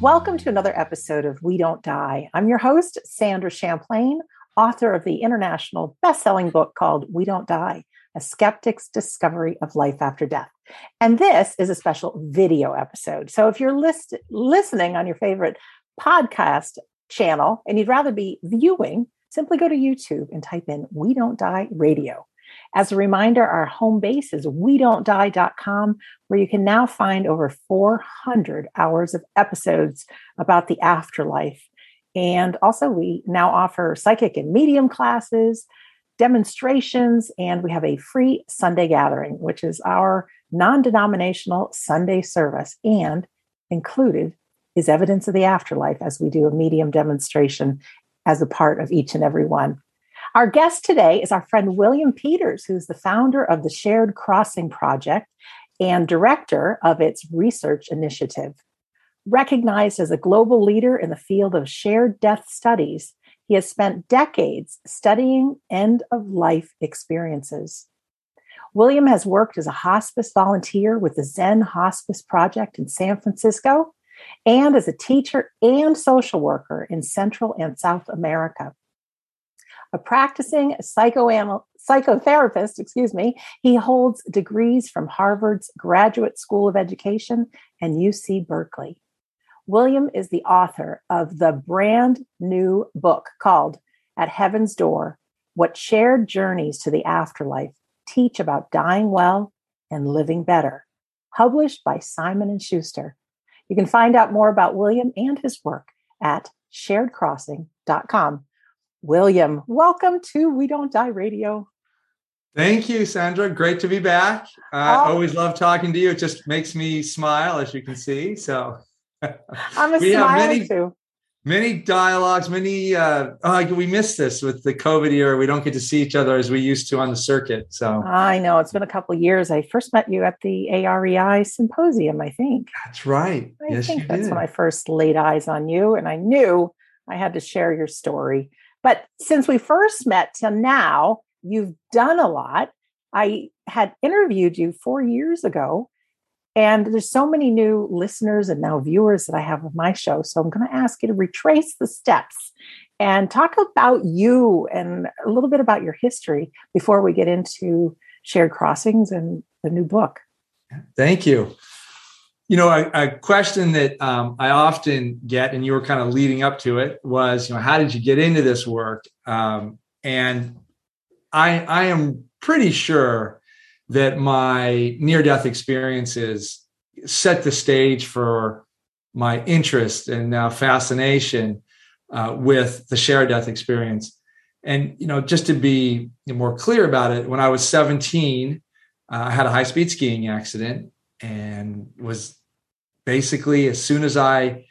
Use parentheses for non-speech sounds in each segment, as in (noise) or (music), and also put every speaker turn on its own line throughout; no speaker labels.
Welcome to another episode of We Don't Die. I'm your host, Sandra Champlain, author of the international best-selling book called We Don't Die: A Skeptic's Discovery of Life After Death. And this is a special video episode. So if you're list- listening on your favorite podcast channel and you'd rather be viewing, simply go to YouTube and type in We Don't Die Radio. As a reminder, our home base is we don't die.com, where you can now find over 400 hours of episodes about the afterlife. And also, we now offer psychic and medium classes, demonstrations, and we have a free Sunday gathering, which is our non denominational Sunday service. And included is evidence of the afterlife as we do a medium demonstration as a part of each and every one. Our guest today is our friend William Peters, who's the founder of the Shared Crossing Project and director of its research initiative. Recognized as a global leader in the field of shared death studies, he has spent decades studying end of life experiences. William has worked as a hospice volunteer with the Zen Hospice Project in San Francisco and as a teacher and social worker in Central and South America a practicing psychoanal- psychotherapist, excuse me. He holds degrees from Harvard's Graduate School of Education and UC Berkeley. William is the author of the brand new book called At Heaven's Door What Shared Journeys to the Afterlife Teach About Dying Well and Living Better, published by Simon and Schuster. You can find out more about William and his work at sharedcrossing.com. William, welcome to We Don't Die Radio.
Thank you, Sandra. Great to be back. I oh. always love talking to you. It just makes me smile, as you can see. So
I'm a (laughs) we have many, too.
Many dialogues, many. Uh, oh, we missed this with the COVID era. We don't get to see each other as we used to on the circuit. So
I know it's been a couple years. I first met you at the AREI symposium. I think
that's right.
I yes, think that's did. when I first laid eyes on you, and I knew I had to share your story. But since we first met till now, you've done a lot. I had interviewed you four years ago, and there's so many new listeners and now viewers that I have of my show. So I'm going to ask you to retrace the steps and talk about you and a little bit about your history before we get into shared crossings and the new book.
Thank you. You know, a, a question that um, I often get, and you were kind of leading up to it, was, you know, how did you get into this work? Um, and I, I am pretty sure that my near-death experiences set the stage for my interest and now fascination uh, with the shared death experience. And you know, just to be more clear about it, when I was 17, uh, I had a high-speed skiing accident and was basically as soon as I,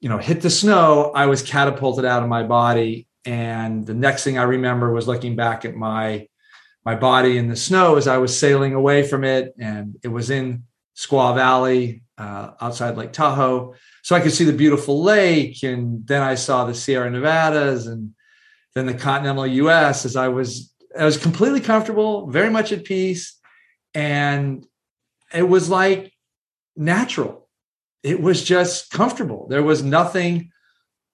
you know, hit the snow, I was catapulted out of my body. And the next thing I remember was looking back at my my body in the snow as I was sailing away from it, and it was in Squaw Valley uh, outside Lake Tahoe. So I could see the beautiful lake, and then I saw the Sierra Nevadas, and then the continental U.S. As I was, I was completely comfortable, very much at peace, and it was like natural. It was just comfortable. There was nothing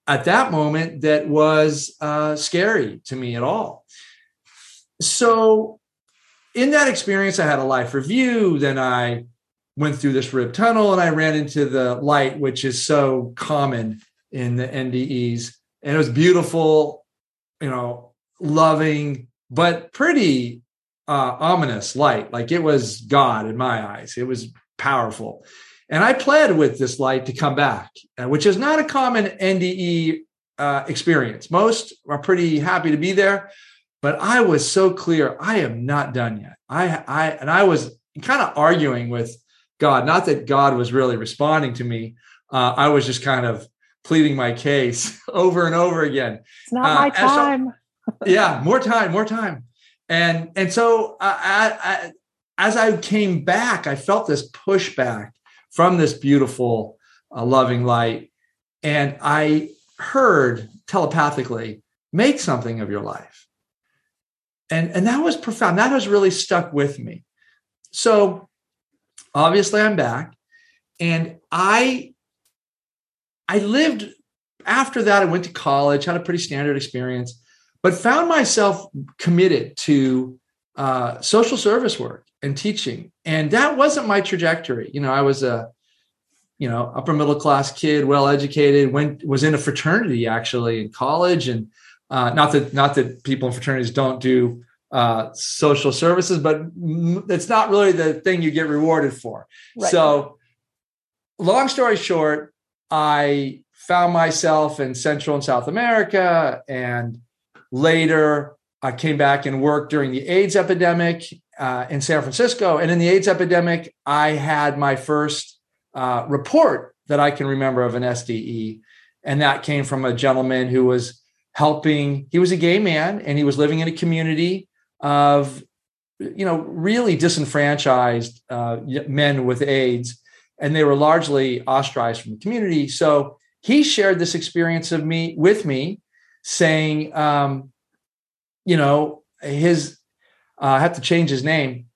at that moment that was uh, scary to me at all. So, in that experience, I had a life review. Then I went through this rib tunnel and I ran into the light, which is so common in the NDEs. And it was beautiful, you know, loving, but pretty uh, ominous light. Like it was God in my eyes. It was powerful. And I pled with this light to come back, uh, which is not a common NDE uh, experience. Most are pretty happy to be there, but I was so clear I am not done yet. I, I and I was kind of arguing with God. Not that God was really responding to me. Uh, I was just kind of pleading my case (laughs) over and over again.
It's not my uh, time.
So, (laughs) yeah, more time, more time. And and so uh, I, I, as I came back, I felt this pushback from this beautiful, uh, loving light. And I heard telepathically, make something of your life. And, and that was profound. That has really stuck with me. So obviously, I'm back. And I I lived after that. I went to college, had a pretty standard experience, but found myself committed to uh, social service work and teaching. And that wasn't my trajectory. You know, I was a you know upper middle class kid well educated went was in a fraternity actually in college and uh, not that not that people in fraternities don't do uh, social services but it's not really the thing you get rewarded for right. so long story short i found myself in central and south america and later i came back and worked during the aids epidemic uh, in san francisco and in the aids epidemic i had my first uh, report that I can remember of an SDE. And that came from a gentleman who was helping, he was a gay man and he was living in a community of, you know, really disenfranchised uh, men with AIDS. And they were largely ostracized from the community. So he shared this experience of me with me, saying, um, you know, his, I have to change his name.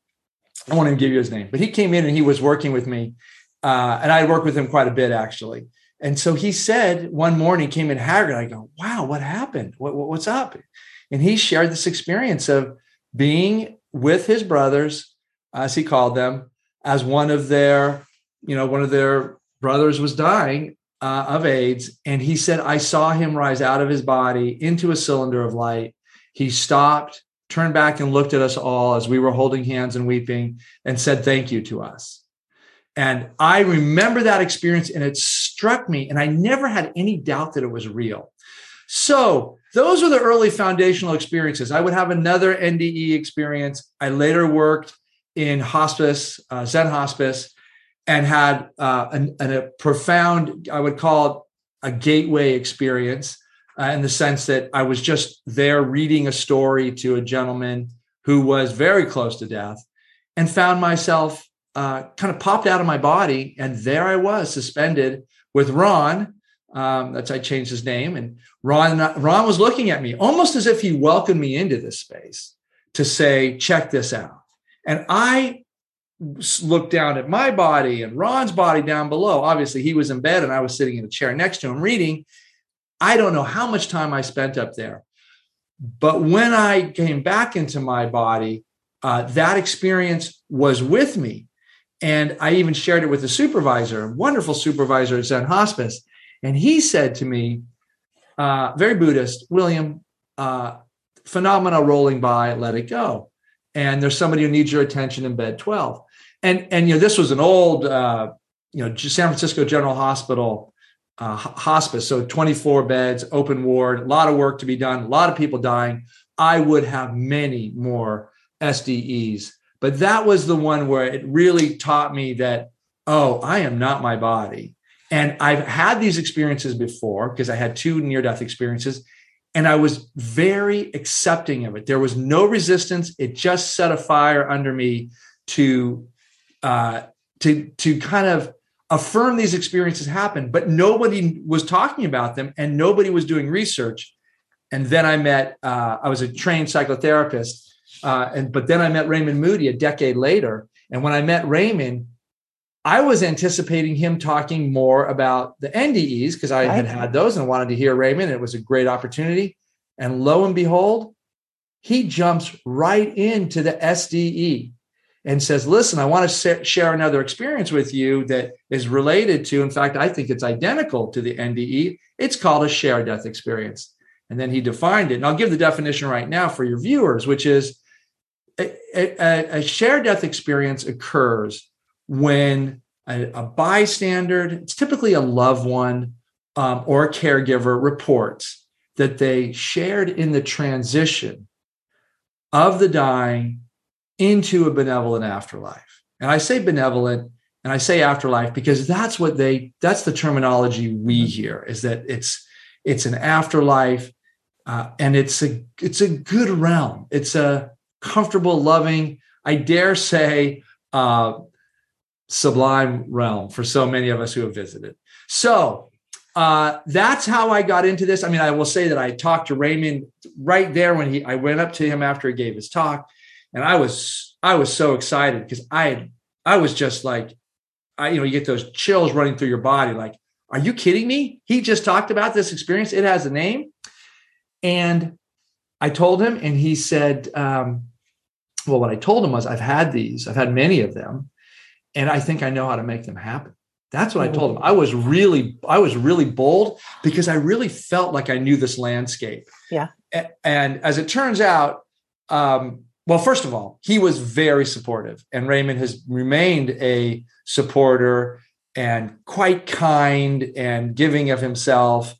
I won't even give you his name, but he came in and he was working with me uh, and I worked with him quite a bit actually. And so he said one morning, came in haggard. I go, "Wow, what happened? What, what, what's up?" And he shared this experience of being with his brothers, as he called them, as one of their, you know, one of their brothers was dying uh, of AIDS, and he said, "I saw him rise out of his body into a cylinder of light. He stopped." Turned back and looked at us all as we were holding hands and weeping and said thank you to us. And I remember that experience and it struck me, and I never had any doubt that it was real. So, those were the early foundational experiences. I would have another NDE experience. I later worked in hospice, uh, Zen hospice, and had uh, an, an, a profound, I would call it a gateway experience uh, in the sense that I was just there reading a story to a gentleman who was very close to death and found myself uh, kind of popped out of my body, and there I was suspended with Ron. Um, that's I changed his name, and Ron Ron was looking at me almost as if he welcomed me into this space to say, "Check this out." And I looked down at my body and Ron's body down below. Obviously, he was in bed, and I was sitting in a chair next to him reading. I don't know how much time I spent up there, but when I came back into my body, uh, that experience was with me and I even shared it with the supervisor, a wonderful supervisor at Zen Hospice. And he said to me, uh, very Buddhist, William, uh, phenomena rolling by, let it go. And there's somebody who needs your attention in bed 12. And, and you know, this was an old, uh, you know, San Francisco General Hospital uh, hospice. So 24 beds, open ward, a lot of work to be done, a lot of people dying. I would have many more SDEs but that was the one where it really taught me that, oh, I am not my body. And I've had these experiences before because I had two near death experiences and I was very accepting of it. There was no resistance. It just set a fire under me to uh, to to kind of affirm these experiences happen. But nobody was talking about them, and nobody was doing research. And then I met. Uh, I was a trained psychotherapist, uh, and but then I met Raymond Moody a decade later, and when I met Raymond, I was anticipating him talking more about the NDEs because I had had those and wanted to hear Raymond. It was a great opportunity, and lo and behold, he jumps right into the SDE and says, "Listen, I want to share another experience with you that is related to. In fact, I think it's identical to the NDE. It's called a shared death experience." And then he defined it, and I'll give the definition right now for your viewers, which is a, a, a shared death experience occurs when a, a, bystander, it's typically a loved one um, or a caregiver, reports that they shared in the transition of the dying into a benevolent afterlife. And I say benevolent and I say afterlife because that's what they that's the terminology we mm-hmm. hear is that it's it's an afterlife uh, and it's a it's a good realm. It's a comfortable, loving, I dare say, uh, sublime realm for so many of us who have visited. So uh, that's how I got into this. I mean, I will say that I talked to Raymond right there when he I went up to him after he gave his talk, and I was I was so excited because I I was just like, I you know you get those chills running through your body like Are you kidding me? He just talked about this experience. It has a name. And I told him, and he said, um, Well, what I told him was, I've had these, I've had many of them, and I think I know how to make them happen. That's what I told him. I was really, I was really bold because I really felt like I knew this landscape.
Yeah.
And as it turns out, um, well, first of all, he was very supportive, and Raymond has remained a supporter and quite kind and giving of himself,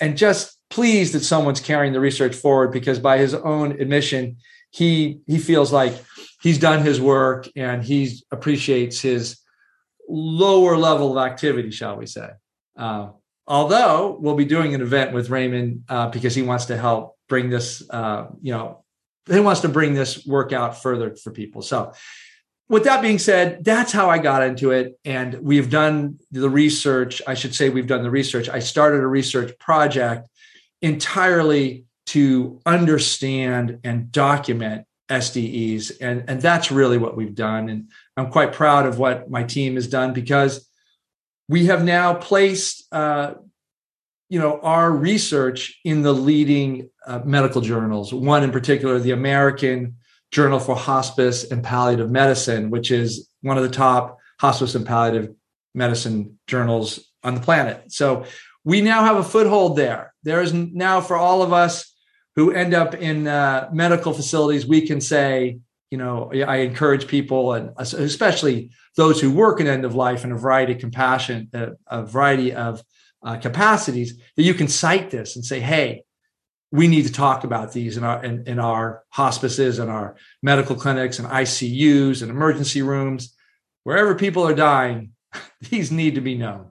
and just pleased that someone's carrying the research forward because, by his own admission, he he feels like he's done his work and he appreciates his lower level of activity, shall we say. Uh, although we'll be doing an event with Raymond uh, because he wants to help bring this, uh, you know, he wants to bring this work out further for people. So, with that being said, that's how I got into it. And we've done the research. I should say, we've done the research. I started a research project entirely to understand and document SDEs. And, and that's really what we've done. And I'm quite proud of what my team has done because we have now placed uh, you know our research in the leading uh, medical journals one in particular the american journal for hospice and palliative medicine which is one of the top hospice and palliative medicine journals on the planet. So we now have a foothold there. There is now for all of us who end up in uh, medical facilities we can say you know i encourage people and especially those who work in end of life in a variety of compassion a, a variety of uh, capacities that you can cite this and say hey we need to talk about these in our in, in our hospices and our medical clinics and icus and emergency rooms wherever people are dying (laughs) these need to be known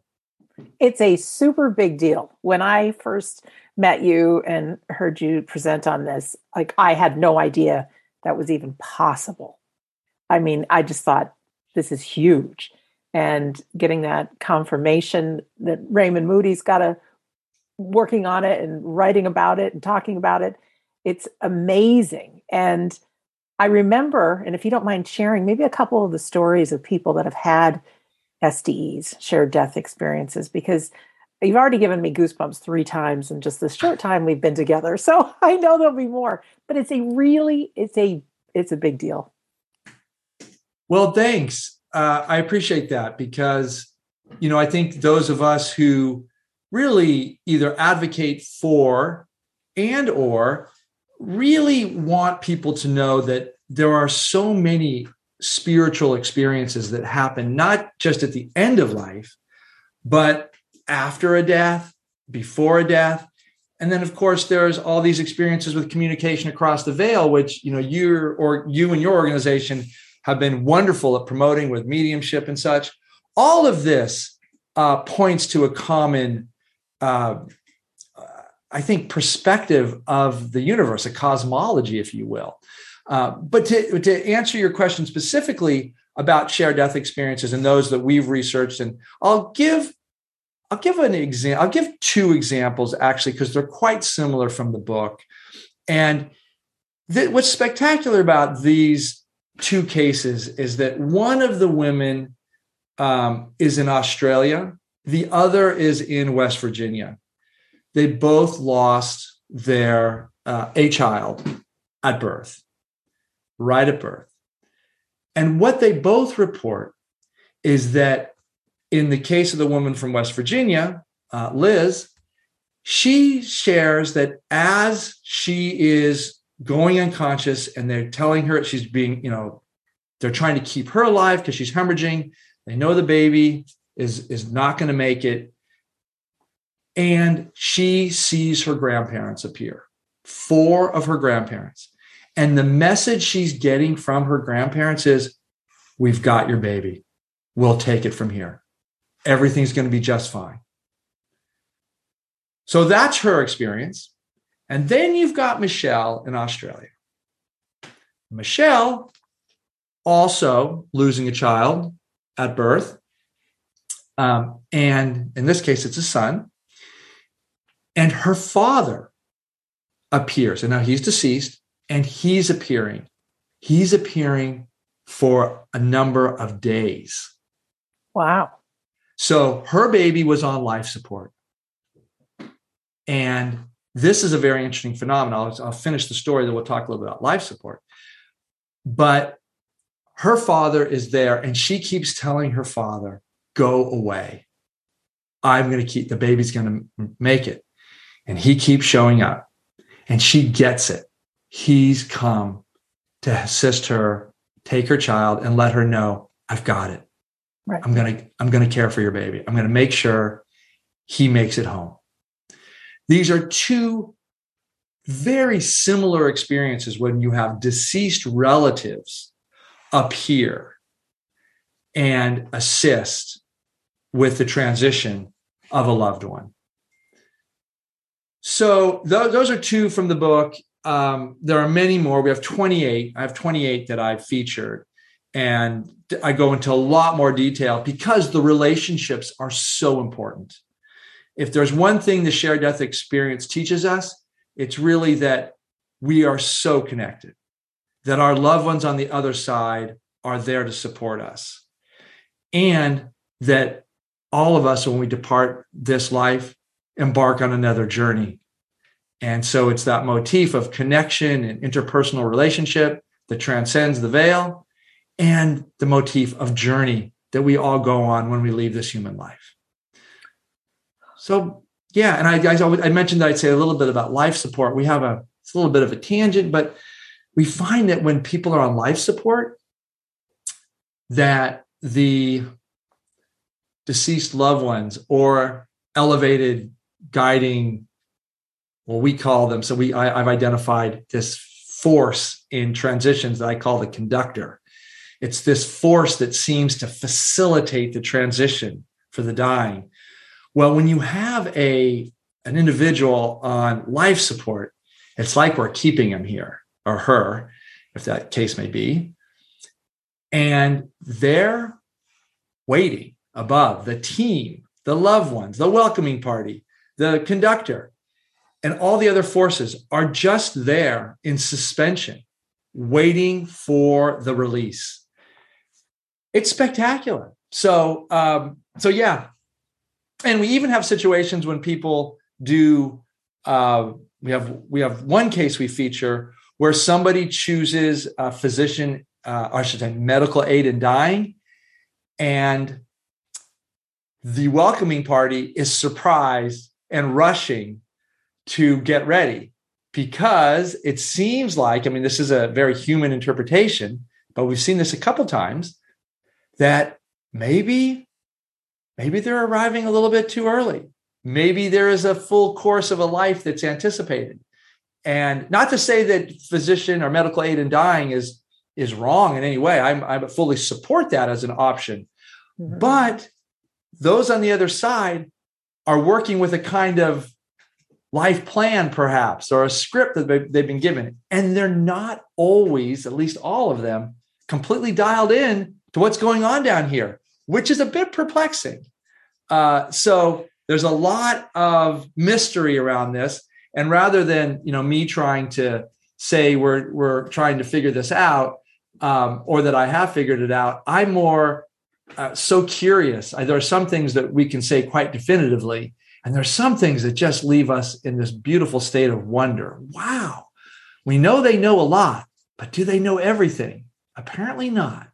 it's a super big deal when i first met you and heard you present on this like i had no idea that was even possible. I mean, I just thought this is huge. And getting that confirmation that Raymond Moody's got a working on it and writing about it and talking about it, it's amazing. And I remember, and if you don't mind sharing, maybe a couple of the stories of people that have had SDEs, shared death experiences, because you've already given me goosebumps three times in just this short time we've been together. So (laughs) I know there'll be more, but it's a really, it's a, it's a big deal.
Well, thanks. Uh, I appreciate that because, you know, I think those of us who really either advocate for and or really want people to know that there are so many spiritual experiences that happen not just at the end of life but after a death, before a death. And then, of course, there's all these experiences with communication across the veil, which you know you or you and your organization have been wonderful at promoting with mediumship and such. All of this uh, points to a common, uh, I think, perspective of the universe, a cosmology, if you will. Uh, but to, to answer your question specifically about shared death experiences and those that we've researched, and I'll give I'll give an example. I'll give two examples actually, because they're quite similar from the book. And th- what's spectacular about these two cases is that one of the women um, is in Australia, the other is in West Virginia. They both lost their uh, a child at birth, right at birth. And what they both report is that in the case of the woman from West Virginia, uh, Liz, she shares that as she is going unconscious and they're telling her she's being, you know, they're trying to keep her alive because she's hemorrhaging. They know the baby is, is not going to make it. And she sees her grandparents appear, four of her grandparents. And the message she's getting from her grandparents is, We've got your baby. We'll take it from here everything's going to be just fine. So that's her experience. And then you've got Michelle in Australia. Michelle also losing a child at birth. Um, and in this case, it's a son. And her father appears. And now he's deceased and he's appearing. He's appearing for a number of days.
Wow.
So her baby was on life support. And this is a very interesting phenomenon. I'll, I'll finish the story, then we'll talk a little bit about life support. But her father is there, and she keeps telling her father, Go away. I'm going to keep the baby's going to make it. And he keeps showing up, and she gets it. He's come to assist her, take her child, and let her know, I've got it. Right. I'm gonna I'm gonna care for your baby. I'm gonna make sure he makes it home. These are two very similar experiences when you have deceased relatives appear and assist with the transition of a loved one. So th- those are two from the book. Um, there are many more. We have 28. I have 28 that I've featured. And I go into a lot more detail because the relationships are so important. If there's one thing the shared death experience teaches us, it's really that we are so connected, that our loved ones on the other side are there to support us, and that all of us, when we depart this life, embark on another journey. And so it's that motif of connection and interpersonal relationship that transcends the veil and the motif of journey that we all go on when we leave this human life. So, yeah, and I, I, I mentioned that I'd say a little bit about life support. We have a, it's a little bit of a tangent, but we find that when people are on life support, that the deceased loved ones or elevated guiding well we call them so we I, i've identified this force in transitions that i call the conductor it's this force that seems to facilitate the transition for the dying. Well, when you have a an individual on life support, it's like we're keeping him here or her, if that case may be. And they're waiting above the team, the loved ones, the welcoming party, the conductor, and all the other forces are just there in suspension, waiting for the release it's spectacular. So, um, so yeah, and we even have situations when people do. Uh, we have we have one case we feature where somebody chooses a physician, uh, or I should say, medical aid in dying, and the welcoming party is surprised and rushing to get ready because it seems like I mean this is a very human interpretation, but we've seen this a couple times that maybe maybe they're arriving a little bit too early. Maybe there is a full course of a life that's anticipated. And not to say that physician or medical aid in dying is is wrong in any way. I'm i fully support that as an option. Mm-hmm. but those on the other side are working with a kind of life plan perhaps or a script that they've been given. And they're not always at least all of them completely dialed in to what's going on down here, which is a bit perplexing. Uh, so there's a lot of mystery around this. And rather than you know me trying to say we're we're trying to figure this out, um, or that I have figured it out, I'm more uh, so curious. There are some things that we can say quite definitively, and there are some things that just leave us in this beautiful state of wonder. Wow, we know they know a lot, but do they know everything? Apparently not.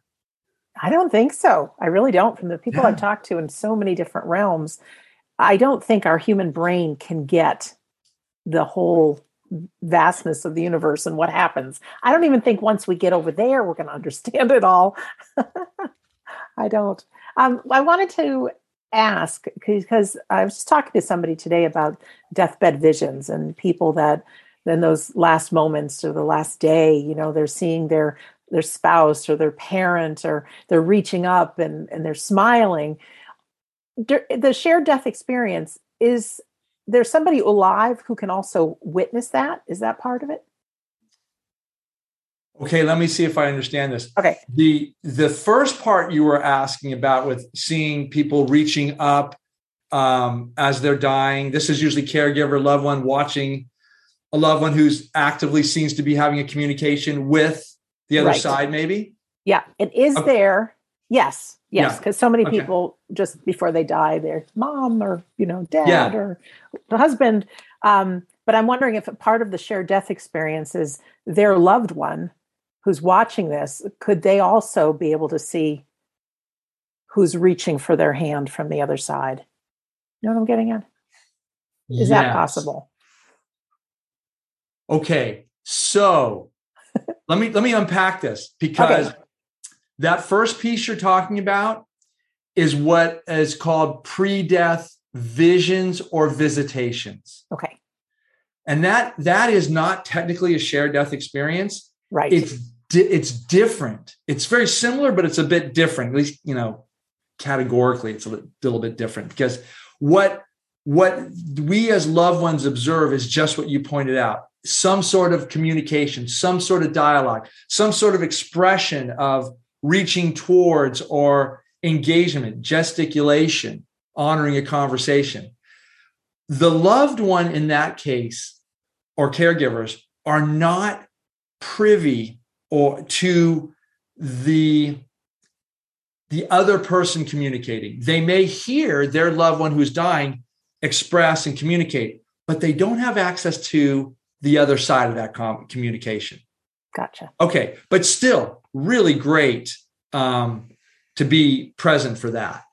I don't think so. I really don't. From the people yeah. I've talked to in so many different realms, I don't think our human brain can get the whole vastness of the universe and what happens. I don't even think once we get over there, we're going to understand it all. (laughs) I don't. Um, I wanted to ask because I was just talking to somebody today about deathbed visions and people that in those last moments or the last day, you know, they're seeing their their spouse or their parent or they're reaching up and, and they're smiling. The shared death experience is there's somebody alive who can also witness that. Is that part of it?
Okay let me see if i understand this.
Okay.
The the first part you were asking about with seeing people reaching up um, as they're dying this is usually caregiver loved one watching a loved one who's actively seems to be having a communication with the other right. side maybe
yeah and is okay. there Yes, yes,
Yeah.
because so many
Okay.
people just before they die, their mom or you know dad
Yeah.
or the husband. Um, but I'm wondering if a part of the shared death experience is their loved one who's watching this. Could they also be able to see who's reaching for their hand from the other side? You know what I'm getting at? Is that possible?
Okay, so let me let me unpack this because
Okay.
that first piece you're talking about is what is called pre-death visions or visitations.
Okay,
And that that is not technically a shared death experience.
right.
It's di- it's different. It's very similar, but it's a bit different. At least you know, categorically, it's a li- little bit different because what what we as loved ones observe is just what you pointed out some sort of communication some sort of dialogue some sort of expression of reaching towards or engagement gesticulation honoring a conversation. The loved one in that case or caregivers are not privy or to the the other person communicating. They may hear their loved one who's dying express and communicate but they don't have access to the other side of that com- communication.
Gotcha.
okay but still really great um, to be present for that.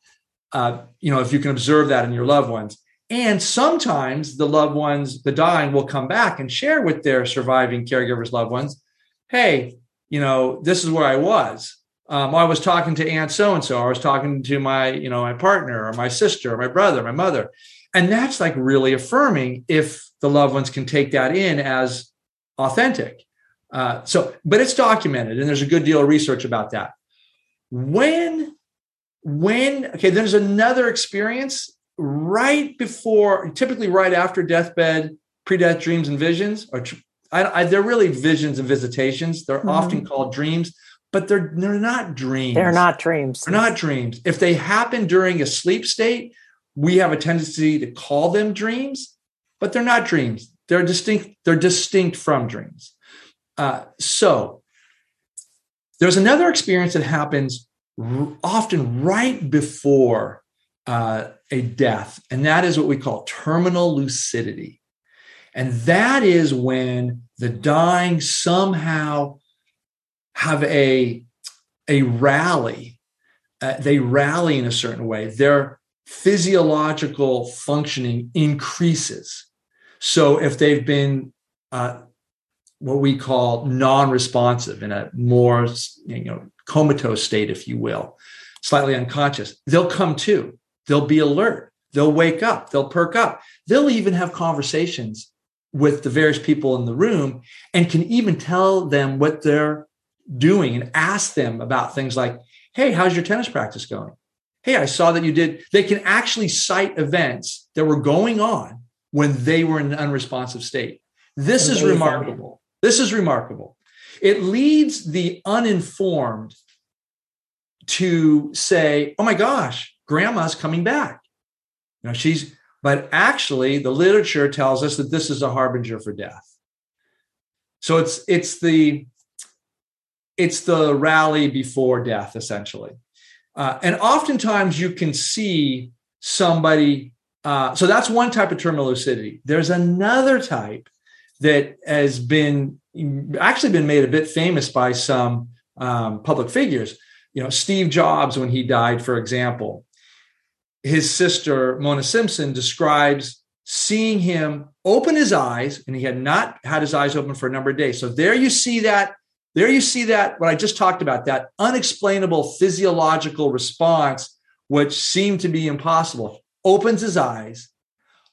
Uh, you know if you can observe that in your loved ones. And sometimes the loved ones the dying will come back and share with their surviving caregivers loved ones hey you know this is where i was. Um, i was talking to aunt so and so i was talking to my you know my partner or my sister or my brother my mother. And that's like really affirming if the loved ones can take that in as authentic. Uh, so but it's documented and there's a good deal of research about that. When when okay there's another experience right before typically right after deathbed pre-death dreams and visions or I, I, they're really visions and visitations. They're
Mhm.
often called dreams but they're they're not dreams.
They're not dreams.
they're not dreams. If they happen during a sleep state we have a tendency to call them dreams but they're not dreams they're distinct they're distinct from dreams uh, so there's another experience that happens r- often right before uh, a death, and that is what we call terminal lucidity. And that is when the dying somehow have a, a rally. Uh, they rally in a certain way. Their physiological functioning increases. So if they've been uh, what we call non-responsive in a more you know comatose state if you will slightly unconscious they'll come to they'll be alert. They'll wake up. They'll perk up. They'll even have conversations with the various people in the room and can even tell them what they're doing and ask them about things like hey how's your tennis practice going? Hey i saw that you did they can actually cite events that were going on when they were in an unresponsive state this is remarkable this is remarkable. It leads the uninformed to say, oh my gosh, grandma's coming back. You know, she's, but actually the literature tells us that this is a harbinger for death. So it's it's the it's the rally before death, essentially. Uh, and oftentimes you can see somebody. Uh, so that's one type of terminal lucidity. There's another type that has been actually been made a bit famous by some um, public figures. You know, Steve Jobs, when he died, for example, his sister Mona Simpson describes seeing him open his eyes, and he had not had his eyes open for a number of days. So there you see that. There you see that what I just talked about that unexplainable physiological response, which seemed to be impossible. Opens his eyes,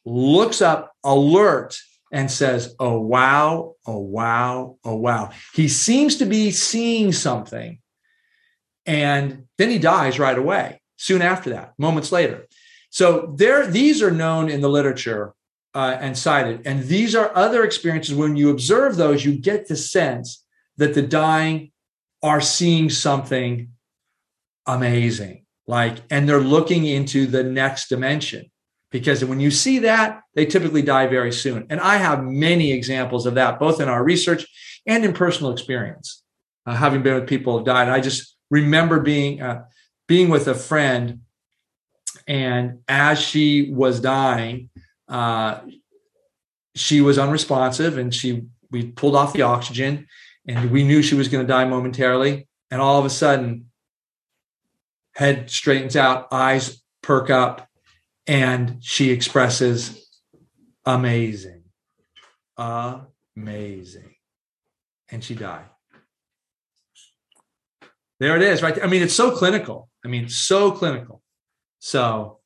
looks up, alert, and says, Oh, wow, oh, wow, oh, wow. He seems to be seeing something. And then he dies right away, soon after that, moments later. So there, these are known in the literature uh, and cited. And these are other experiences. When you observe those, you get the sense that the dying are seeing something amazing. Like, and they're looking into the next dimension because when you see that, they typically die very soon. And I have many examples of that, both in our research and in personal experience, uh, having been with people who died. I just remember being, uh, being with a friend, and as she was dying, uh, she was unresponsive, and she we pulled off the oxygen, and we knew she was going to die momentarily. And all of a sudden, head straightens out, eyes perk up, and she expresses, "Amazing, amazing," and she died. There it is, right? I mean, it's so clinical. I mean, so clinical. So,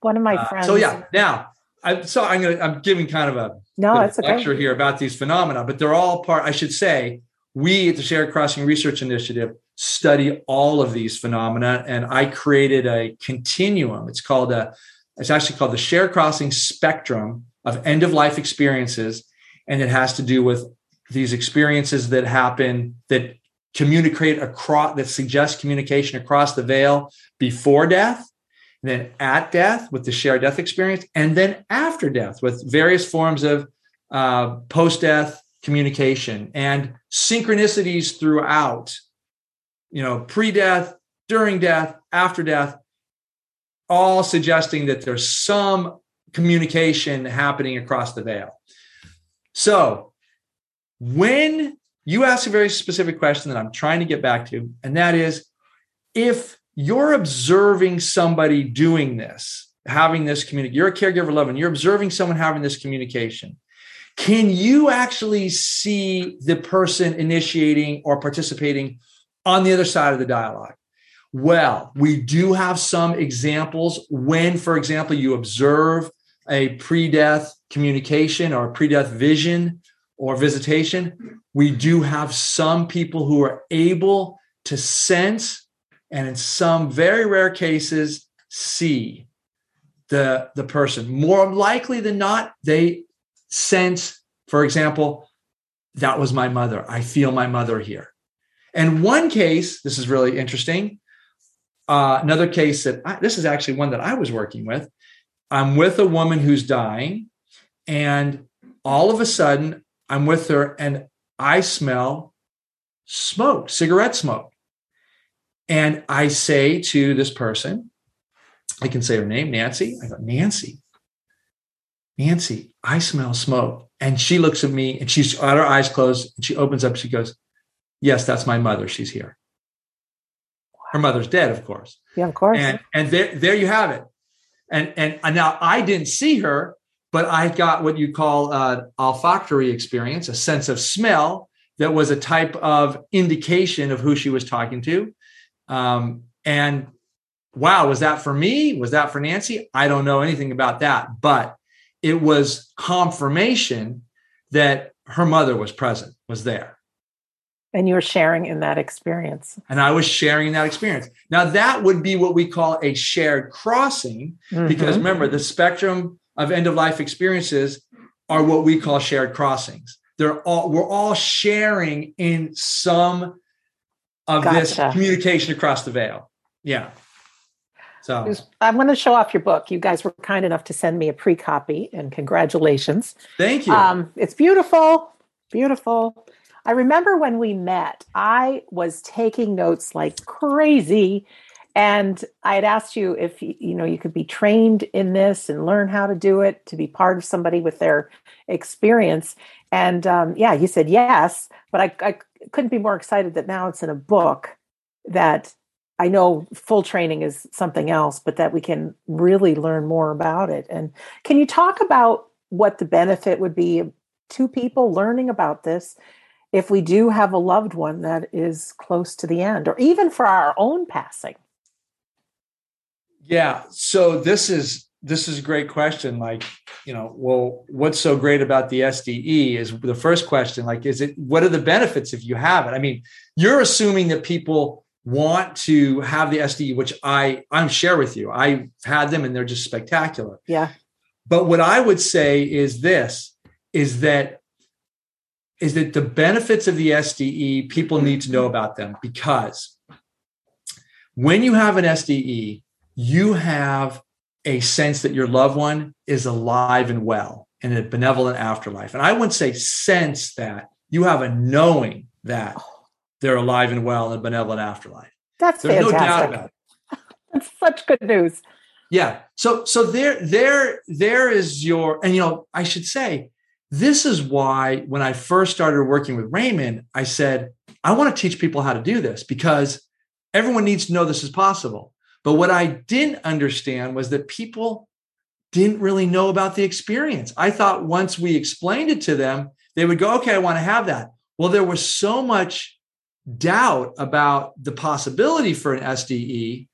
one of my
uh,
friends.
so yeah. Now, I, so I'm gonna I'm giving kind of a
no, it's okay.
lecture here about these phenomena, but they're all part. I should say, we at the Shared Crossing Research Initiative study all of these phenomena, and I created a continuum. It's called a. It's actually called the Shared Crossing Spectrum of End of Life Experiences, and it has to do with these experiences that happen that communicate across that suggest communication across the veil before death then at death with the shared death experience and then after death with various forms of uh, post-death communication and synchronicities throughout you know pre-death during death after death all suggesting that there's some communication happening across the veil so when you ask a very specific question that I'm trying to get back to, and that is if you're observing somebody doing this, having this communication, you're a caregiver loving, you're observing someone having this communication. Can you actually see the person initiating or participating on the other side of the dialogue? Well, we do have some examples when, for example, you observe a pre death communication or a pre death vision or visitation, we do have some people who are able to sense and in some very rare cases see the, the person. More likely than not, they sense, for example, that was my mother. I feel my mother here. And one case, this is really interesting. Uh, another case that I, this is actually one that I was working with. I'm with a woman who's dying, and all of a sudden, I'm with her and I smell smoke, cigarette smoke. And I say to this person, I can say her name, Nancy. I go, Nancy, Nancy, I smell smoke. And she looks at me and she's got her eyes closed and she opens up. She goes, Yes, that's my mother. She's here. Her mother's dead, of course.
Yeah, of course.
And and there, there you have it. And and now I didn't see her, but I got what you call an olfactory experience, a sense of smell that was a type of indication of who she was talking to. Um, and wow, was that for me? Was that for Nancy? I don't know anything about that, but it was confirmation that her mother was present, was there.
And you were sharing in that experience.
And I was sharing that experience. Now, that would be what we call a shared crossing, mm-hmm. because remember, the spectrum of end of life experiences are what we call shared crossings. They're all we're all sharing in some of gotcha. this communication across the veil. Yeah. So
I'm going to show off your book. You guys were kind enough to send me a pre copy, and congratulations.
Thank you.
Um, it's beautiful, beautiful. I remember when we met, I was taking notes like crazy. And I had asked you if you know you could be trained in this and learn how to do it to be part of somebody with their experience. And um, yeah, you said yes, but I, I couldn't be more excited that now it's in a book that I know full training is something else, but that we can really learn more about it. And can you talk about what the benefit would be to people learning about this if we do have a loved one that is close to the end, or even for our own passing?
Yeah. So this is this is a great question. Like, you know, well, what's so great about the SDE is the first question. Like, is it what are the benefits if you have it? I mean, you're assuming that people want to have the SDE, which I I'm share with you. I had them and they're just spectacular.
Yeah.
But what I would say is this is that is that the benefits of the SDE, people need to know about them because when you have an SDE, you have a sense that your loved one is alive and well in a benevolent afterlife. And I wouldn't say sense that, you have a knowing that they're alive and well in a benevolent afterlife.
That's
There's
fantastic.
no doubt about it. (laughs)
That's such good news.
Yeah. So so there there there is your and you know I should say this is why when I first started working with Raymond, I said I want to teach people how to do this because everyone needs to know this is possible. But what I didn't understand was that people didn't really know about the experience. I thought once we explained it to them, they would go, okay, I want to have that. Well, there was so much doubt about the possibility for an SDE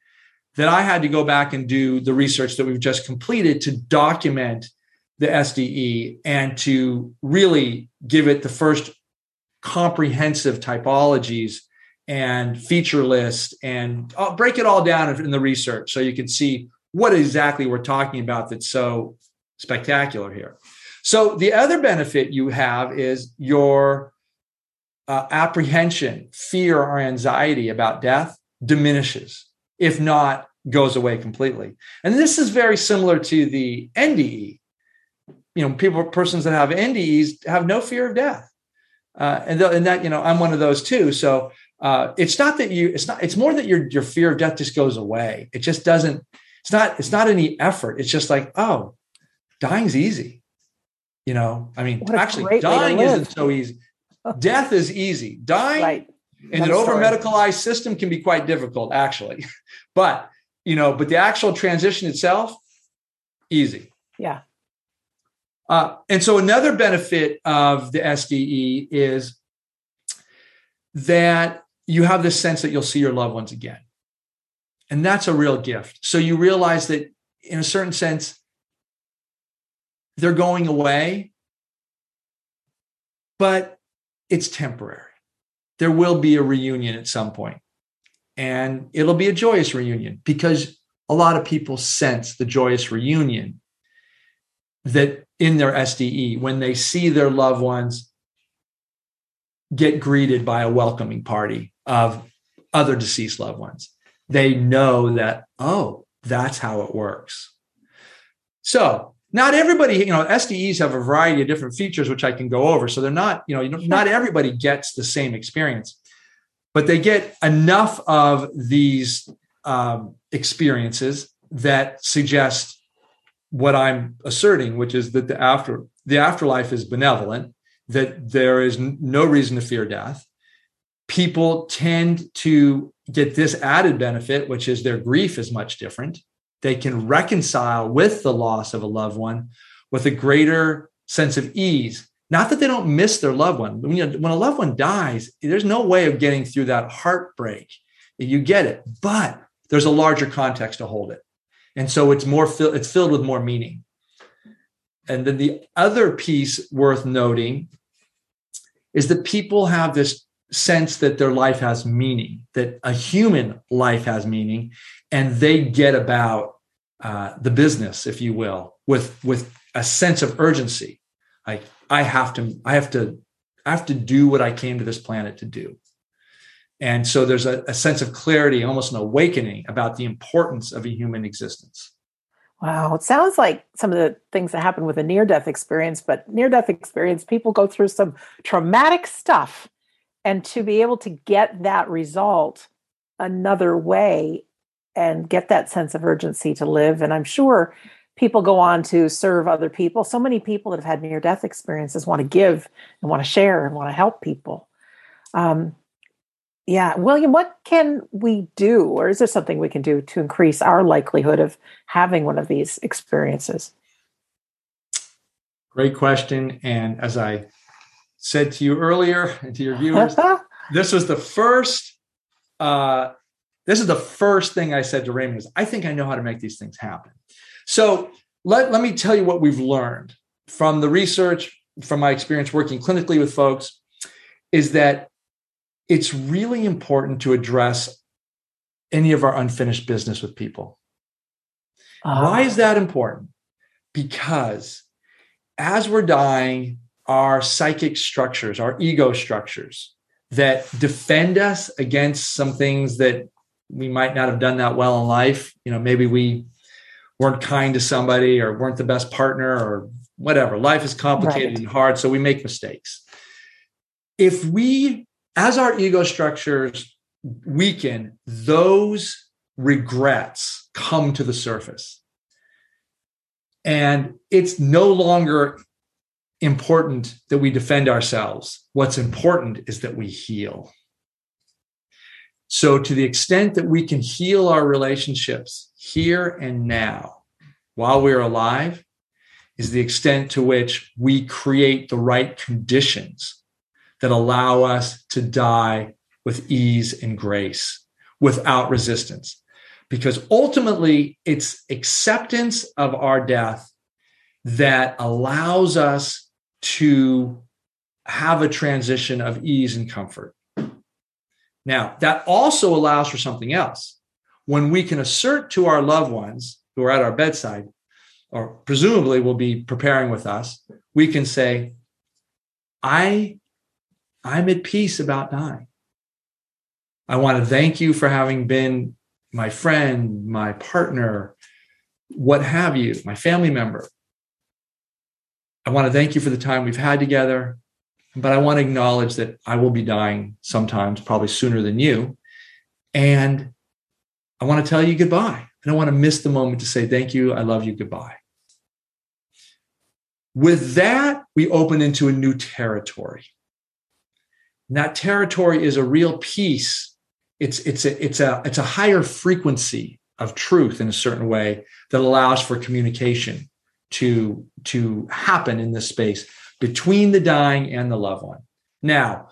that I had to go back and do the research that we've just completed to document the SDE and to really give it the first comprehensive typologies and feature list and I'll break it all down in the research so you can see what exactly we're talking about that's so spectacular here. So the other benefit you have is your uh, apprehension, fear, or anxiety about death diminishes, if not goes away completely. And this is very similar to the NDE. You know, people, persons that have NDEs have no fear of death. Uh, and, and that, you know, I'm one of those too. So uh, it's not that you, it's not, it's more that your, your fear of death just goes away. It just doesn't, it's not, it's not any effort. It's just like, oh, dying's easy. You know, I mean, actually dying isn't so easy Death is easy. Dying right. in an over medicalized system can be quite difficult, actually. (laughs) but you know, but the actual transition itself, easy.
Yeah.
Uh, and so another benefit of the SDE is that you have this sense that you'll see your loved ones again. And that's a real gift. So you realize that in a certain sense, they're going away, but it's temporary. There will be a reunion at some point, and it'll be a joyous reunion because a lot of people sense the joyous reunion that in their SDE when they see their loved ones get greeted by a welcoming party of other deceased loved ones. They know that, oh, that's how it works. So not everybody, you know, SDEs have a variety of different features, which I can go over. So they're not, you know, not everybody gets the same experience, but they get enough of these um, experiences that suggest what I'm asserting, which is that the after the afterlife is benevolent, that there is no reason to fear death. People tend to get this added benefit, which is their grief is much different they can reconcile with the loss of a loved one with a greater sense of ease. Not that they don't miss their loved one. When, when a loved one dies, there's no way of getting through that heartbreak. You get it, but there's a larger context to hold it. And so it's more it's filled with more meaning. And then the other piece worth noting is that people have this sense that their life has meaning, that a human life has meaning, and they get about uh, the business, if you will, with with a sense of urgency. Like I have to, I have to, I have to do what I came to this planet to do. And so there's a, a sense of clarity, almost an awakening about the importance of a human existence.
Wow, it sounds like some of the things that happen with a near death experience, but near death experience, people go through some traumatic stuff. And to be able to get that result another way and get that sense of urgency to live. And I'm sure people go on to serve other people. So many people that have had near death experiences want to give and want to share and want to help people. Um, yeah, William, what can we do, or is there something we can do to increase our likelihood of having one of these experiences?
Great question. And as I said to you earlier and to your viewers, (laughs) this was the first uh, this is the first thing I said to Raymond is I think I know how to make these things happen. So let, let me tell you what we've learned from the research, from my experience working clinically with folks, is that it's really important to address any of our unfinished business with people. Uh, Why is that important? Because as we're dying, our psychic structures, our ego structures that defend us against some things that we might not have done that well in life. You know, maybe we weren't kind to somebody or weren't the best partner or whatever. Life is complicated right. and hard, so we make mistakes. If we, as our ego structures weaken, those regrets come to the surface. And it's no longer important that we defend ourselves. What's important is that we heal. So, to the extent that we can heal our relationships here and now while we're alive, is the extent to which we create the right conditions that allow us to die with ease and grace without resistance. Because ultimately, it's acceptance of our death that allows us to have a transition of ease and comfort. Now, that also allows for something else. When we can assert to our loved ones who are at our bedside, or presumably will be preparing with us, we can say, I, I'm at peace about dying. I want to thank you for having been my friend, my partner, what have you, my family member. I want to thank you for the time we've had together, but I want to acknowledge that I will be dying sometimes, probably sooner than you. And I want to tell you goodbye. I don't want to miss the moment to say thank you, I love you, goodbye. With that, we open into a new territory. And that territory is a real peace. It's, it's, a, it's, a, it's a higher frequency of truth in a certain way that allows for communication to, to happen in this space between the dying and the loved one. Now,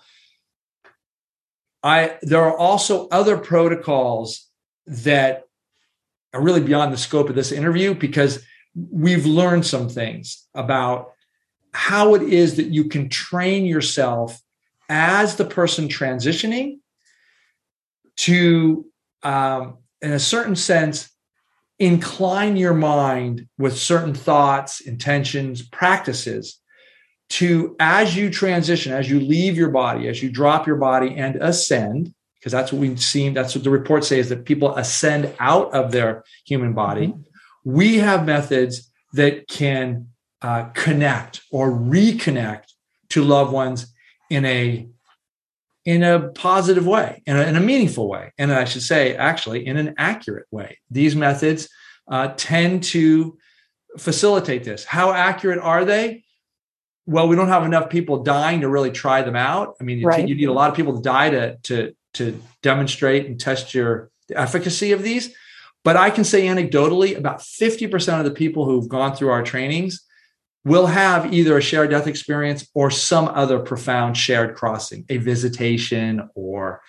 I there are also other protocols that are really beyond the scope of this interview because we've learned some things about how it is that you can train yourself as the person transitioning to, um, in a certain sense, incline your mind with certain thoughts, intentions, practices to, as you transition, as you leave your body, as you drop your body and ascend, because that's what we've seen, that's what the report says that people ascend out of their human body. Mm-hmm we have methods that can uh, connect or reconnect to loved ones in a in a positive way in a, in a meaningful way. And i should say actually in an accurate way. These methods uh, tend to facilitate this. How accurate are they? Well we don't have enough people dying to really try them out. I mean right. you need a lot of people to die to to to demonstrate and test your the efficacy of these. But I can say anecdotally, about 50% of the people who've gone through our trainings will have either a shared death experience or some other profound shared crossing, a visitation, or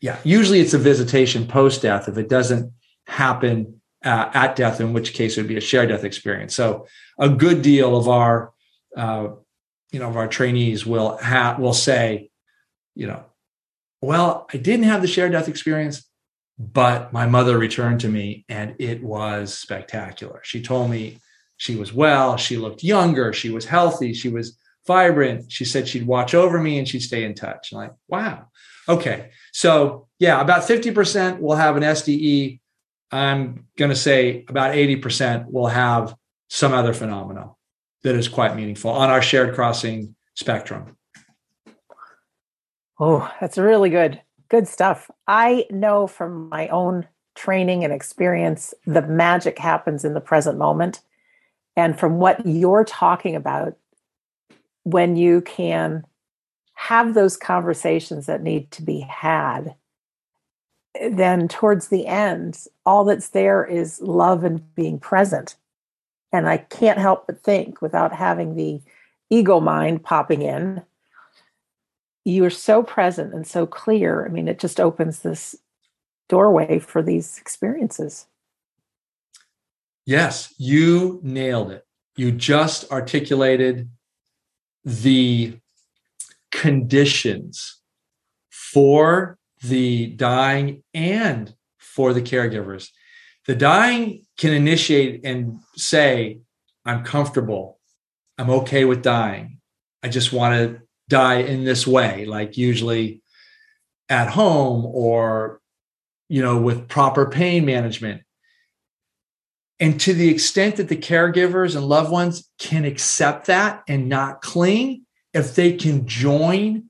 yeah, usually it's a visitation post death if it doesn't happen uh, at death, in which case it would be a shared death experience. So a good deal of our, uh, you know, of our trainees will have will say, you know, well, I didn't have the shared death experience, but my mother returned to me and it was spectacular. She told me she was well, she looked younger, she was healthy, she was vibrant. She said she'd watch over me and she'd stay in touch. I'm like, wow. Okay. So, yeah, about 50% will have an SDE. I'm going to say about 80% will have some other phenomenon that is quite meaningful on our shared crossing spectrum.
Oh, that's really good. Good stuff. I know from my own training and experience, the magic happens in the present moment. And from what you're talking about, when you can have those conversations that need to be had, then towards the end, all that's there is love and being present. And I can't help but think without having the ego mind popping in you are so present and so clear. I mean, it just opens this doorway for these experiences.
Yes, you nailed it. You just articulated the conditions for the dying and for the caregivers. The dying can initiate and say, I'm comfortable. I'm okay with dying. I just want to die in this way, like usually at home or, you know, with proper pain management. And to the extent that the caregivers and loved ones can accept that and not cling, if they can join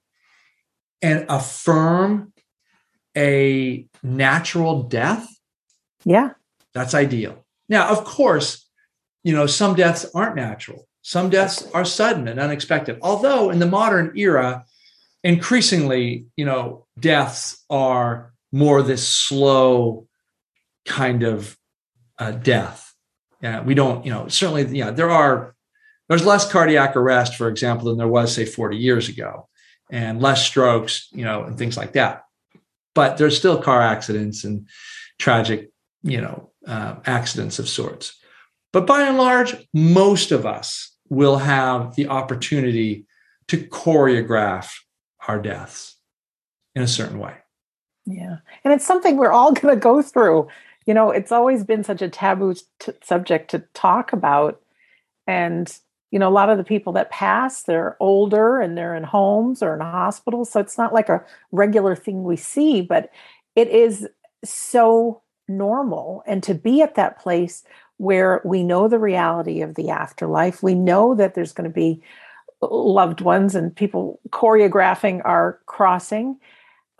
and affirm a natural death
Yeah.
That's ideal. Now, of course, you know, some deaths aren't natural. Some deaths are sudden and unexpected. Although in the modern era, increasingly, you know, deaths are more this slow kind of uh, death. We don't, you know, certainly, yeah, there are, there's less cardiac arrest, for example, than there was, say, 40 years ago, and less strokes, you know, and things like that. But there's still car accidents and tragic, you know, uh, accidents of sorts. But by and large, most of us will have the opportunity to choreograph our deaths in a certain way.
Yeah. And it's something we're all going to go through. You know, it's always been such a taboo t- subject to talk about. And, you know, a lot of the people that pass, they're older and they're in homes or in hospitals. So it's not like a regular thing we see, but it is so normal. And to be at that place where we know the reality of the afterlife, we know that there's going to be loved ones and people choreographing our crossing.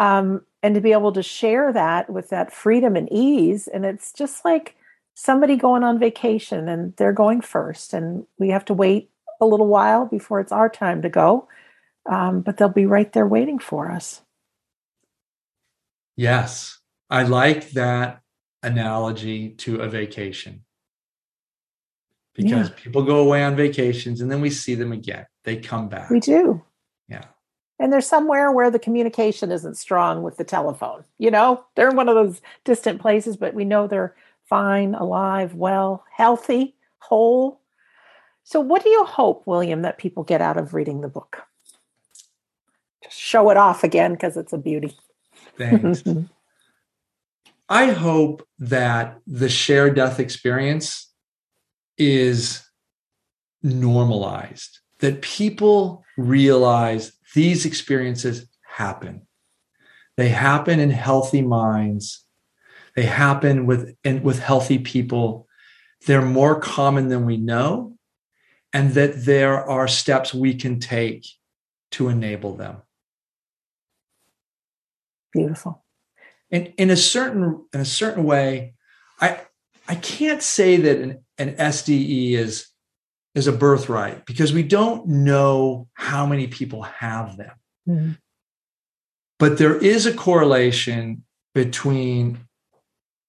Um, and to be able to share that with that freedom and ease. And it's just like somebody going on vacation and they're going first, and we have to wait a little while before it's our time to go. Um, but they'll be right there waiting for us.
Yes, I like that analogy to a vacation because yeah. people go away on vacations and then we see them again. They come back.
We do.
Yeah.
And they're somewhere where the communication isn't strong with the telephone. You know, they're in one of those distant places, but we know they're fine, alive, well, healthy, whole. So, what do you hope, William, that people get out of reading the book? Just show it off again because it's a beauty.
Thanks. (laughs) I hope that the shared death experience is normalized, that people realize these experiences happen. They happen in healthy minds. They happen with, in, with healthy people. They're more common than we know, and that there are steps we can take to enable them.
Beautiful.
And in a certain in a certain way, I I can't say that an, an SDE is is a birthright because we don't know how many people have them. Mm-hmm. But there is a correlation between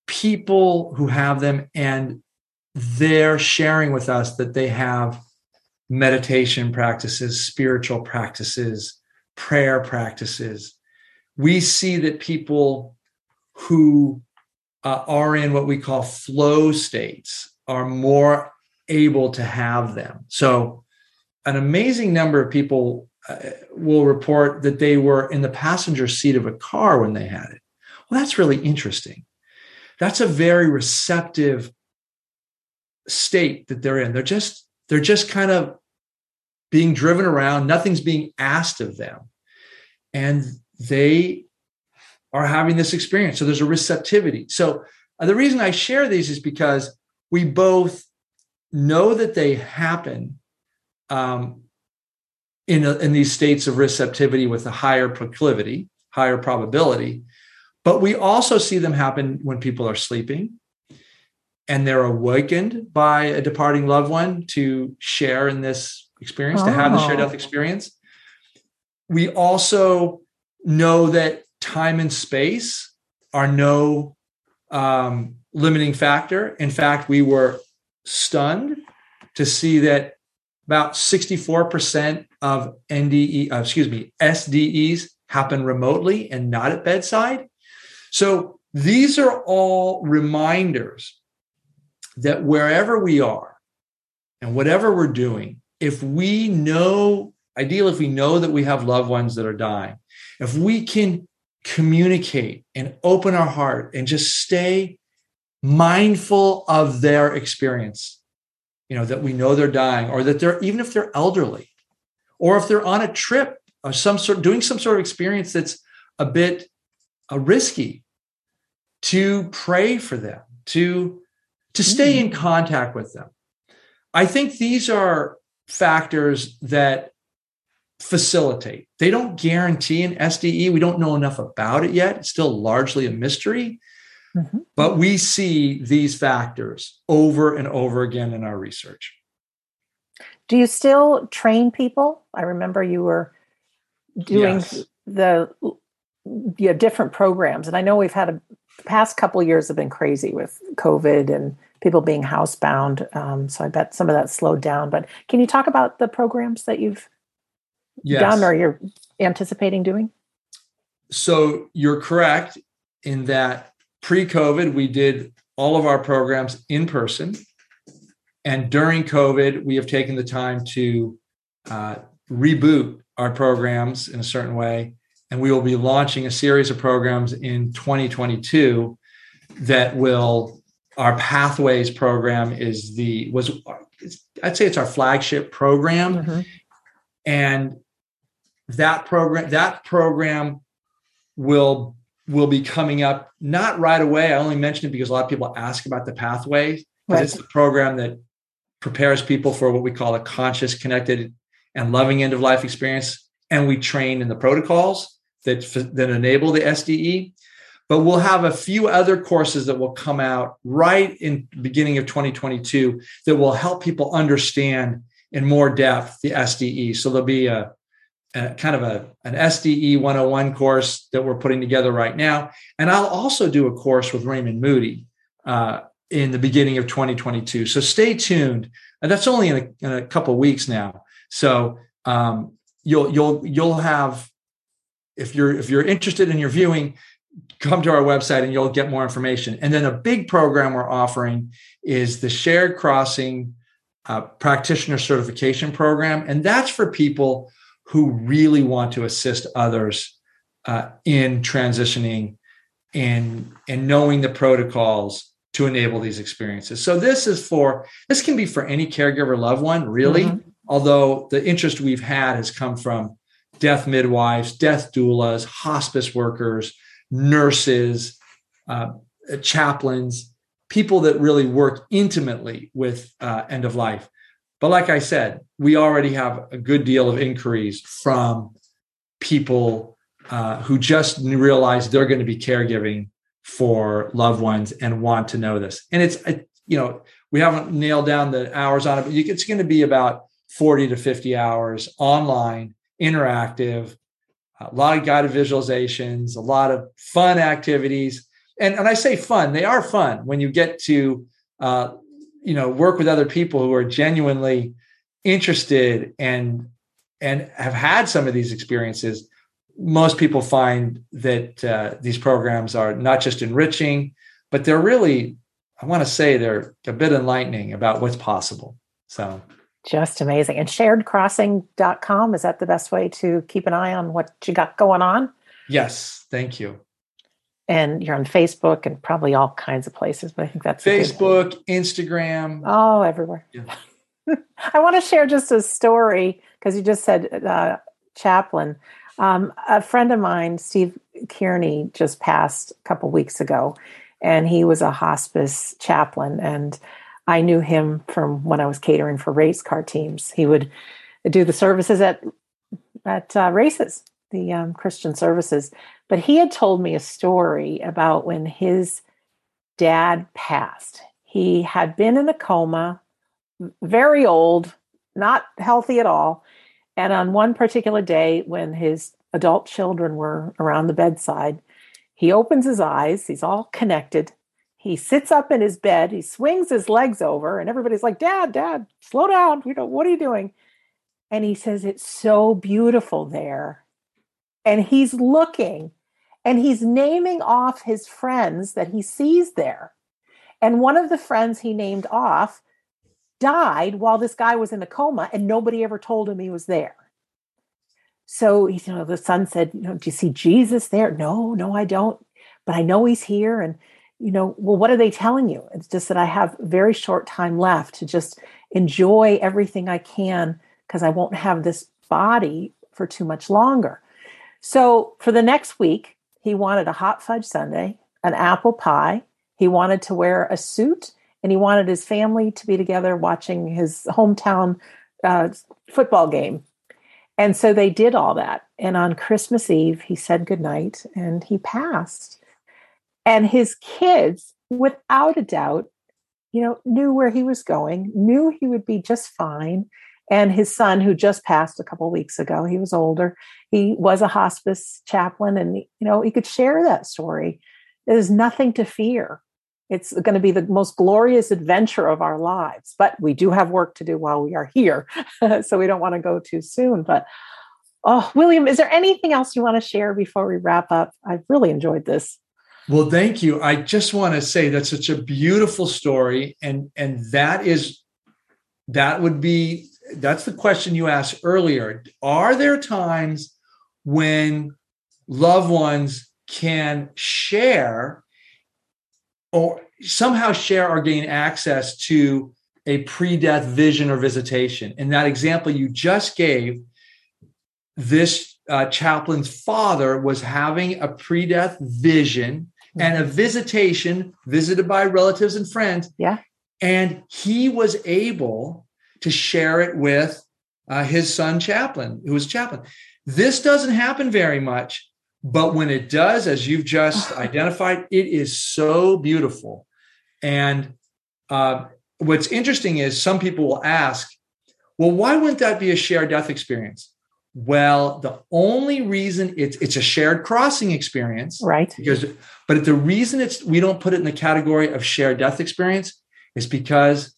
people who have them and they're sharing with us that they have meditation practices, spiritual practices, prayer practices. We see that people who uh, are in what we call flow states are more able to have them. So, an amazing number of people uh, will report that they were in the passenger seat of a car when they had it. Well, that's really interesting. That's a very receptive state that they're in. They're just they're just kind of being driven around, nothing's being asked of them. And they are having this experience. So there's a receptivity. So uh, the reason I share these is because we both know that they happen um, in, a, in these states of receptivity with a higher proclivity, higher probability. But we also see them happen when people are sleeping and they're awakened by a departing loved one to share in this experience, oh. to have the shared death oh. experience. We also know that time and space are no um, limiting factor. In fact, we were stunned to see that about 64% of NDE, uh, excuse me, SDEs happen remotely and not at bedside. So these are all reminders that wherever we are and whatever we're doing, if we know, ideal if we know that we have loved ones that are dying, if we can communicate and open our heart and just stay mindful of their experience you know that we know they're dying or that they're even if they're elderly or if they're on a trip or some sort doing some sort of experience that's a bit uh, risky to pray for them to to stay in mm. contact with them i think these are factors that facilitate. They don't guarantee an SDE. We don't know enough about it yet. It's still largely a mystery. Mm-hmm. But we see these factors over and over again in our research.
Do you still train people? I remember you were doing yes. the you have different programs, and I know we've had a past couple years have been crazy with COVID and people being housebound. Um, so I bet some of that slowed down. But can you talk about the programs that you've yes. done or you're anticipating doing?
So you're correct in that pre-COVID we did all of our programs in person, and during COVID we have taken the time to uh, reboot our programs in a certain way. And we will be launching a series of programs in 2022 that will our pathways program is the was i'd say it's our flagship program. Mm-hmm. and that program that program will will be coming up not right away i only mention it because a lot of people ask about the pathways because right. it's the program that prepares people for what we call a conscious connected and loving end of life experience and we train in the protocols that, that enable the SDE. But we'll have a few other courses that will come out right in the beginning of 2022 that will help people understand in more depth the SDE. So there'll be a, a kind of a, an SDE 101 course that we're putting together right now. And I'll also do a course with Raymond Moody uh, in the beginning of 2022. So stay tuned. And that's only in a, in a couple weeks now. So um, you'll you'll you'll have if you're if you're interested in your viewing come to our website and you'll get more information and then a big program we're offering is the shared crossing uh, practitioner certification program and that's for people who really want to assist others uh, in transitioning and and knowing the protocols to enable these experiences so this is for this can be for any caregiver loved one really mm-hmm. although the interest we've had has come from death midwives, death doulas, hospice workers, nurses, uh, chaplains, people that really work intimately with uh, end of life. But like I said, we already have a good deal of inquiries from people uh, who just realize they're going to be caregiving for loved ones and want to know this. And it's, you know, we haven't nailed down the hours on it, but it's going to be about 40 to 50 hours online interactive, a lot of guided visualizations, a lot of fun activities. And, and I say fun, they are fun when you get to, uh, you know, work with other people who are genuinely interested and and have had some of these experiences. Most people find that uh, these programs are not just enriching, but they're really, I want to say, they're a bit enlightening about what's possible. So
just amazing. And sharedcrossing.com, is that the best way to keep an eye on what you got going on?
Yes, thank you.
And you're on Facebook and probably all kinds of places, but I think that's
Facebook, Instagram.
Oh, everywhere. Yeah. (laughs) I want to share just a story because you just said uh, chaplain. Um, a friend of mine, Steve Kearney, just passed a couple weeks ago, and he was a hospice chaplain. And I knew him from when I was catering for race car teams. He would do the services at at uh, races, the um, Christian services. But he had told me a story about when his dad passed. He had been in a coma, very old, not healthy at all. And on one particular day, when his adult children were around the bedside, he opens his eyes. He's all connected he sits up in his bed, he swings his legs over, and everybody's like, Dad, Dad, slow down. You know, what are you doing? And he says, It's so beautiful there. And he's looking and he's naming off his friends that he sees there. And one of the friends he named off died while this guy was in a coma, and nobody ever told him he was there. So, you know, the son said, you know, do you see Jesus there? No, no, I don't. But I know he's here. And you know, well, what are they telling you? It's just that I have very short time left to just enjoy everything I can because I won't have this body for too much longer. So for the next week, he wanted a hot fudge sundae, an apple pie. He wanted to wear a suit and he wanted his family to be together watching his hometown uh, football game. And so they did all that. And on Christmas Eve, he said goodnight and he passed. And his kids, without a doubt, you know, knew where he was going, knew he would be just fine. And his son, who just passed a couple weeks ago, he was older. He was a hospice chaplain, and you know, he could share that story. There's nothing to fear. It's going to be the most glorious adventure of our lives. But we do have work to do while we are here. (laughs) so we don't want to go too soon. But oh, William, is there anything else you want to share before we wrap up? I've really enjoyed this.
Well, thank you. I just want to say that's such a beautiful story. And and that is that would be that's the question you asked earlier. Are there times when loved ones can share or somehow share or gain access to a pre-death vision or visitation? In that example you just gave, this uh, chaplain's father was having a pre-death vision and a visitation visited by relatives and friends.
Yeah.
And he was able to share it with uh, his son, chaplain, who was chaplain. This doesn't happen very much, but when it does, as you've just (sighs) identified, it is so beautiful. And uh, what's interesting is some people will ask, well, why wouldn't that be a shared death experience? Well, the only reason it's it's a shared crossing experience,
right?
Because, but the reason it's we don't put it in the category of shared death experience is because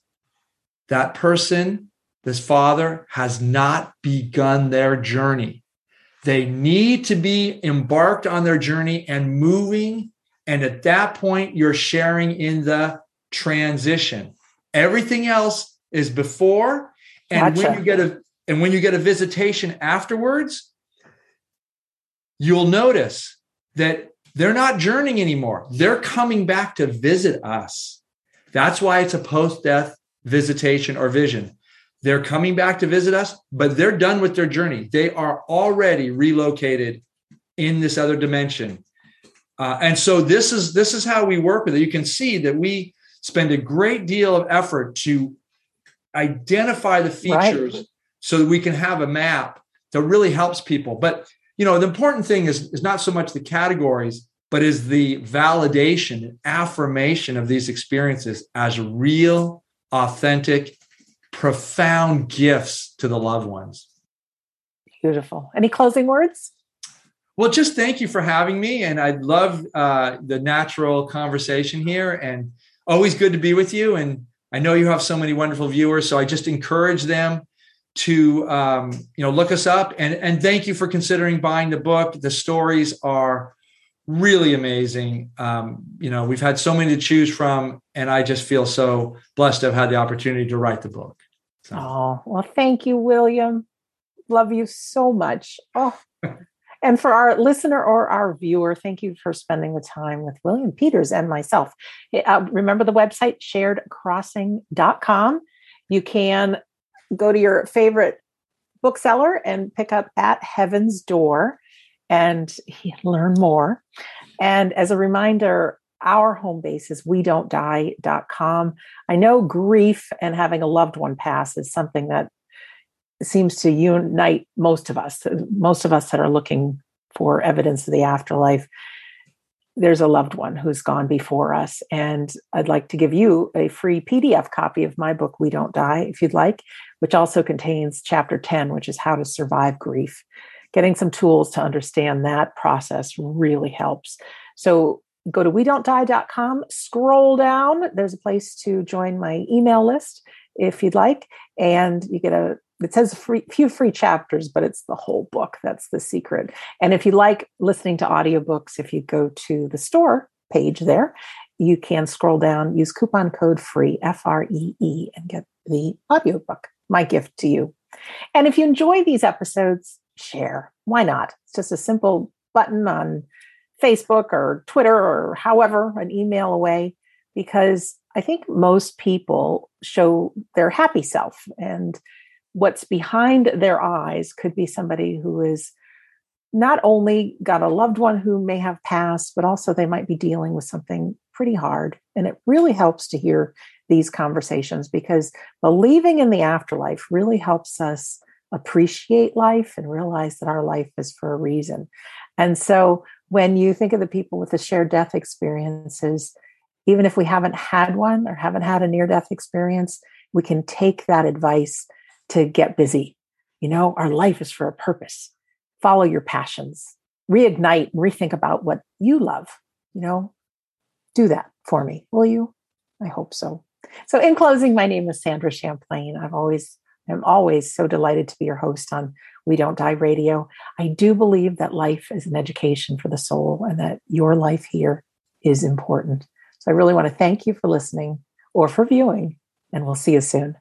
that person, this father, has not begun their journey. They need to be embarked on their journey and moving, and at that point, you're sharing in the transition. Everything else is before, and gotcha. when you get a and when you get a visitation afterwards, you'll notice that they're not journeying anymore. They're coming back to visit us. That's why it's a post death visitation or vision. They're coming back to visit us, but they're done with their journey. They are already relocated in this other dimension. Uh, and so this is this is how we work with it. You can see that we spend a great deal of effort to identify the features right so that we can have a map that really helps people. But you know, the important thing is, is not so much the categories, but is the validation and affirmation of these experiences as real, authentic, profound gifts to the loved ones.
Beautiful. Any closing words?
Well, just thank you for having me. And I love uh, the natural conversation here and always good to be with you. And I know you have so many wonderful viewers. So I just encourage them to um, you know look us up and and thank you for considering buying the book the stories are really amazing. Um, you know we've had so many to choose from and i just feel so blessed to have had the opportunity to write the book
so. oh well thank you william. Love you so much. Oh. (laughs) And for our listener or our viewer thank you for spending the time with william peters and myself. Uh, remember the website sharedcrossing.com you can go to your favorite bookseller and pick up At Heaven's Door and learn more. And as a reminder, our home base is we don't die.com. I know grief and having a loved one pass is something that seems to unite most of us, most of us that are looking for evidence of the afterlife there's a loved one who's gone before us. And I'd like to give you a free PDF copy of my book, We Don't Die, if you'd like, which also contains chapter 10, which is how to survive grief. Getting some tools to understand that process really helps. So go to we don't die.com, scroll down. There's a place to join my email list if you'd like, and you get a it says free, few free chapters, but it's the whole book. That's the secret. And if you like listening to audiobooks, if you go to the store page there, you can scroll down, use coupon code free, F R E E, and get the audiobook, my gift to you. And if you enjoy these episodes, share. Why not? It's just a simple button on Facebook or Twitter or however, an email away, because I think most people show their happy self and what's behind their eyes could be somebody who is not only got a loved one who may have passed, but also they might be dealing with something pretty hard. And it really helps to hear these conversations because believing in the afterlife really helps us appreciate life and realize that our life is for a reason. And so when you think of the people with the shared death experiences, even if we haven't had one or haven't had a near death experience, we can take that advice to get busy. You know, our life is for a purpose. Follow your passions, reignite, and rethink about what you love. You know, do that for me, will you? I hope so. So, in closing, my name is Sandra Champlain. I've always, I'm always so delighted to be your host on We Don't Die Radio. I do believe that life is an education for the soul and that your life here is important. So, I really want to thank you for listening or for viewing, and we'll see you soon.